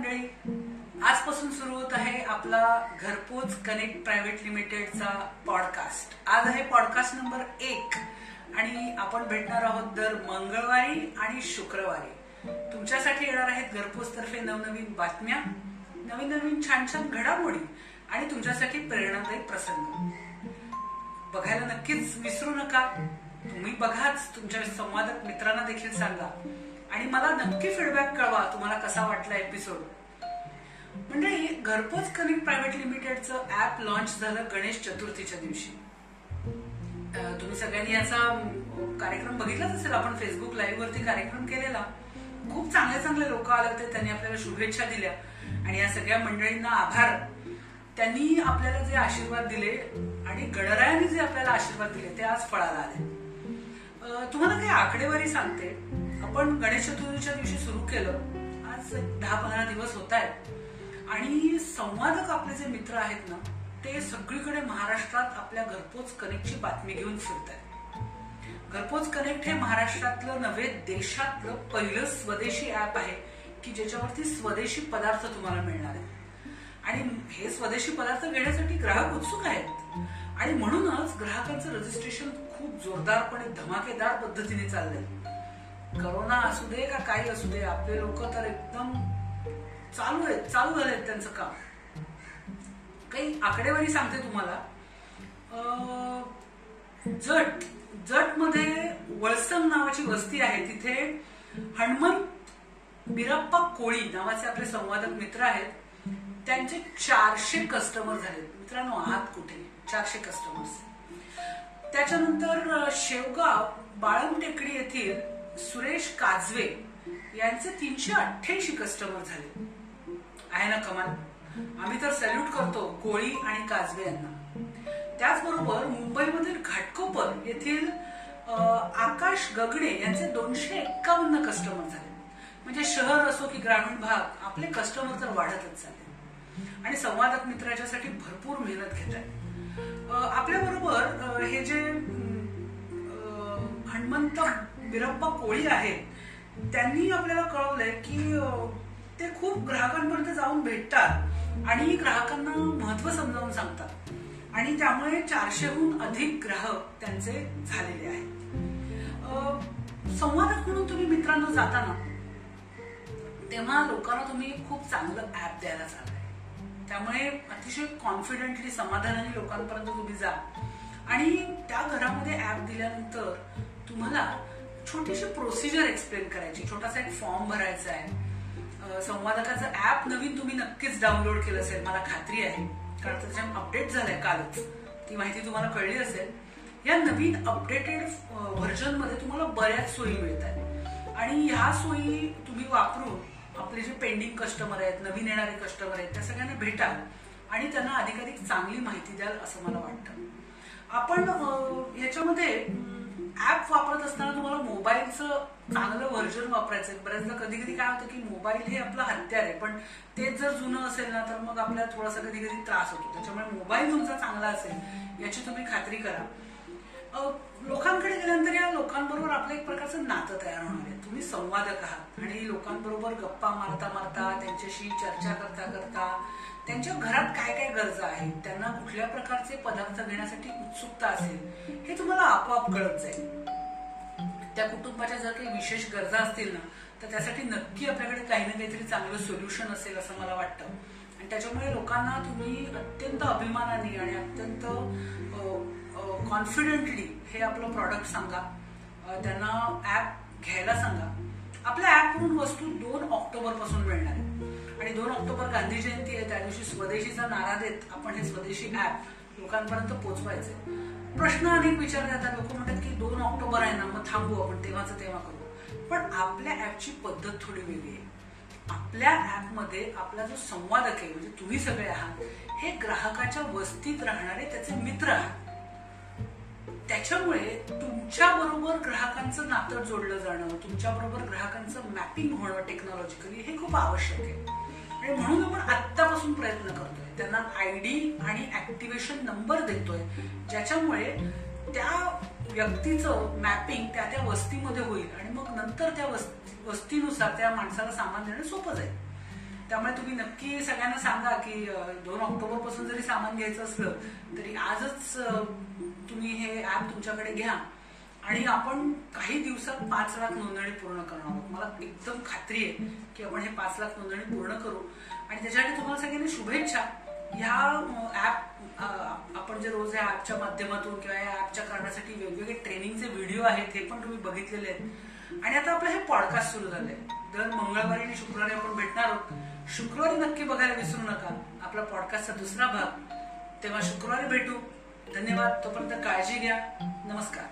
मंडळी आजपासून सुरू होत आहे आपला घरपोच कनेक्ट प्रायव्हेट लिमिटेडचा पॉडकास्ट. आज आहे पॉडकास्ट नंबर एक आणि आपण भेटणार आहोत दर मंगळवारी आणि शुक्रवारी. तुमच्यासाठी येणार आहेत घरपोच तर्फे नवनवीन बातम्या नवीन नवीन छान छान घडामोडी आणि तुमच्यासाठी प्रेरणादायी प्रसंग. बघायला नक्कीच विसरू नका. तुम्ही बघाच तुमच्या संवादक मित्रांना देखील सांगा. आणि मला नक्की फीडबॅक कळवा तुम्हाला कसा वाटला एपिसोड म्हणजे घरपोच कनेक्ट प्रायव्हेट लिमिटेडचं ऍप लॉन्च झालं गणेश चतुर्थीच्या दिवशी. तुम्ही सगळ्यांनी याचा कार्यक्रम बघितलाच असेल आपण फेसबुक लाईव्ह वरती कार्यक्रम केलेला. खूप चांगले चांगले लोक आले होते त्यांनी आपल्याला शुभेच्छा दिल्या. आणि या सगळ्या मंडळींना आभार. त्यांनी आपल्याला जे आशीर्वाद दिले आणि गणरायांनी जे आपल्याला आशीर्वाद दिले ते आज फळाला आले. तुम्हाला काही आकडेवारी सांगते. आपण गणेश चतुर्थीच्या दिवशी सुरू केलं. आज दहा पंधरा दिवस होत आहेत. आणि संवादक आपले जे मित्र आहेत ना ते सगळीकडे महाराष्ट्रात आपल्या घरपोच कनेक्टची बातमी घेऊन फिरत आहेत घरपोच कनेक्ट हे महाराष्ट्रातलं नव्हे देशातलं पहिलं स्वदेशी ऍप आहे की ज्याच्यावरती स्वदेशी पदार्थ तुम्हाला मिळणार आहेत. आणि हे स्वदेशी पदार्थ घेण्यासाठी ग्राहक उत्सुक आहेत. आणि म्हणूनच ग्राहकांचं रजिस्ट्रेशन खूप जोरदारपणे धमाकेदार पद्धतीने चाललंय. करोना असू दे का काही असू दे आपले लोक तर एकदम चालू आहेत चालू झालेत त्यांचं काम. काही आकडेवारी सांगते तुम्हाला. जट जटमध्ये वळसम नावाची वस्ती आहे. तिथे हनुमंत बिरप्पा कोळी नावाचे आपले संवादक मित्र आहेत. त्यांचे चारशे कस्टमर झालेत. मित्रांनो आहात कुठे? चारशे कस्टमर्स त्याच्यानंतर शेवगाव बाळंग टेकडी येथील सुरेश काजवे यांचे तीनशे अठ्ठ्याऐंशी कस्टमर झाले. आहे ना कमाल? आम्ही तर सॅल्यूट करतो कोळी आणि काजवे यांना. त्याचबरोबर मुंबईमधील घाटकोपर येथील आकाश गगडे यांचे दोनशे एक्कावन्न कस्टमर झाले. म्हणजे शहर असो की ग्रामीण भाग आपले कस्टमर तर वाढतच चालले. आणि संवादक मित्र याच्यासाठी भरपूर मेहनत घेत आहेत. आपल्या बरोबर हे जे हनुमंत बिरप्पा कोळी आहेत. त्यांनी आपल्याला कळवलंय की ते खूप ग्राहकांपर्यंत जाऊन भेटतात आणि ग्राहकांना महत्त्व समजावून सांगतात. आणि त्यामुळे चारशेहून अधिक ग्राहक त्यांचे झालेले आहेत. संवादक म्हणून तुम्ही मित्रांनो जाताना तेव्हा लोकांना तुम्ही खूप चांगलं ऍप द्यायला चाललंय. त्यामुळे अतिशय कॉन्फिडेंटली समाधानाने लोकांपर्यंत तुम्ही जा. आणि त्या घरामध्ये ऍप दिल्यानंतर तुम्हाला छोटीशी प्रोसिजर एक्सप्लेन करायची. छोटासा एक फॉर्म भरायचा आहे. संवादकाचं ऍप नवीन तुम्ही नक्कीच डाउनलोड केलं असेल. मला खात्री आहे. कारण त्याच्या अपडेट झालंय कालच. ती माहिती तुम्हाला कळली असेल. या नवीन अपडेटेड व्हर्जनमध्ये तुम्हाला बऱ्याच सोयी मिळतात आणि ह्या सोयी तुम्ही वापरून आपले जे पेंडिंग कस्टमर आहेत नवीन येणारे कस्टमर आहेत त्या सगळ्यांना भेटाल आणि त्यांना अधिकाधिक चांगली माहिती द्याल असं मला वाटतं. आपण ह्याच्यामध्ये ऍप वापरत असताना तुम्हाला मोबाईलचं चांगलं व्हर्जन वापरायचं बऱ्याचदा कधी कधी काय होतं की मोबाईल हे आपलं हत्यार आहे पण तेच जर जुनं असेल ना तर मग आपल्याला थोडासा कधी कधी त्रास होतो. त्याच्यामुळे मोबाईल तुमचा चांगला असेल याची तुम्ही खात्री करा. लोकांकडे गेल्यानंतर या लोकांबरोबर आपलं एक प्रकारचं नातं तयार होणार आहे. तुम्ही संवादक आहात आणि लोकांबरोबर गप्पा मारता मारता त्यांच्याशी चर्चा करता करता त्यांच्या घरात काय काय गरजा आहेत त्यांना कुठल्या प्रकारचे पदार्थ घेण्यासाठी उत्सुकता असेल हे तुम्हाला आपोआप कळत जाईल. त्या कुटुंबाच्या जर काही विशेष गरजा असतील ना तर त्यासाठी नक्की आपल्याकडे काही ना काहीतरी चांगलं सोल्युशन असेल असं मला वाटतं. आणि त्याच्यामुळे लोकांना तुम्ही अत्यंत अभिमानाने आणि अत्यंत कॉन्फिडेंटली हे आपलं प्रॉडक्ट सांगा. त्यांना ऍप घ्यायला सांगा. आपल्या ऍपवरून वस्तू दोन ऑक्टोबरपासून मिळणार आहे आणि दोन ऑक्टोबर गांधी जयंती आहे त्या दिवशी स्वदेशीचा नारा देत आपण हे स्वदेशी ऍप लोकांपर्यंत पोहोचवायचे प्रश्न अनेक विचारले जातात लोक म्हणतात की दोन ऑक्टोबर आहे ना मग थांबू आपण तेव्हाच तेव्हा करू. पण आपल्या ऍपची पद्धत थोडी वेगळी आहे. आपल्या ऍपमध्ये आपला जो संवादक आहे म्हणजे तुम्ही सगळे आहात हे ग्राहकाच्या वस्तीत राहणारे त्याचे मित्र आहात. त्याच्यामुळे तुमच्या बरोबर ग्राहकांचं नातं जोडलं जाणं तुमच्या बरोबर ग्राहकांचं मॅपिंग होणं टेक्नॉलॉजिकली हे खूप आवश्यक आहे. आणि म्हणून आपण आत्तापासून प्रयत्न करतोय. त्यांना आय डी आणि ऍक्टिव्हेशन नंबर देतोय ज्याच्यामुळे त्या व्यक्तीचं मॅपिंग त्या त्या वस्तीमध्ये होईल आणि मग नंतर त्या वस्तीनुसार त्या माणसाला सामान देणं सोपं जाईल. त्यामुळे तुम्ही नक्की सगळ्यांना सांगा की दोन ऑक्टोबरपासून जरी सामान घ्यायचं असलं तरी आजच तुम्ही हे ऍप तुमच्याकडे घ्या. आणि आपण काही दिवसात पाच लाख नोंदणी पूर्ण करणार आहोत. मला एकदम खात्री आहे की आपण हे पाच लाख नोंदणी पूर्ण करू. आणि त्याच्यासाठी तुम्हाला सगळ्यांनी शुभेच्छा. ह्या ऍप आपण जे रोज या ऍपच्या माध्यमातून किंवा या ऍपच्या कारणासाठी वेगवेगळे ट्रेनिंगचे व्हिडिओ आहेत हे पण तुम्ही बघितलेले आहेत. आणि आता आपलं हे पॉडकास्ट सुरू झालंय. दर मंगळवारी आणि शुक्रवारी आपण भेटणार आहोत. शुक्रवारी नक्की बघायला विसरू नका. आपला पॉडकास्टचा दुसरा भाग. तेव्हा शुक्रवारी भेटू. धन्यवाद. तोपर्यंत काळजी घ्या. नमस्कार.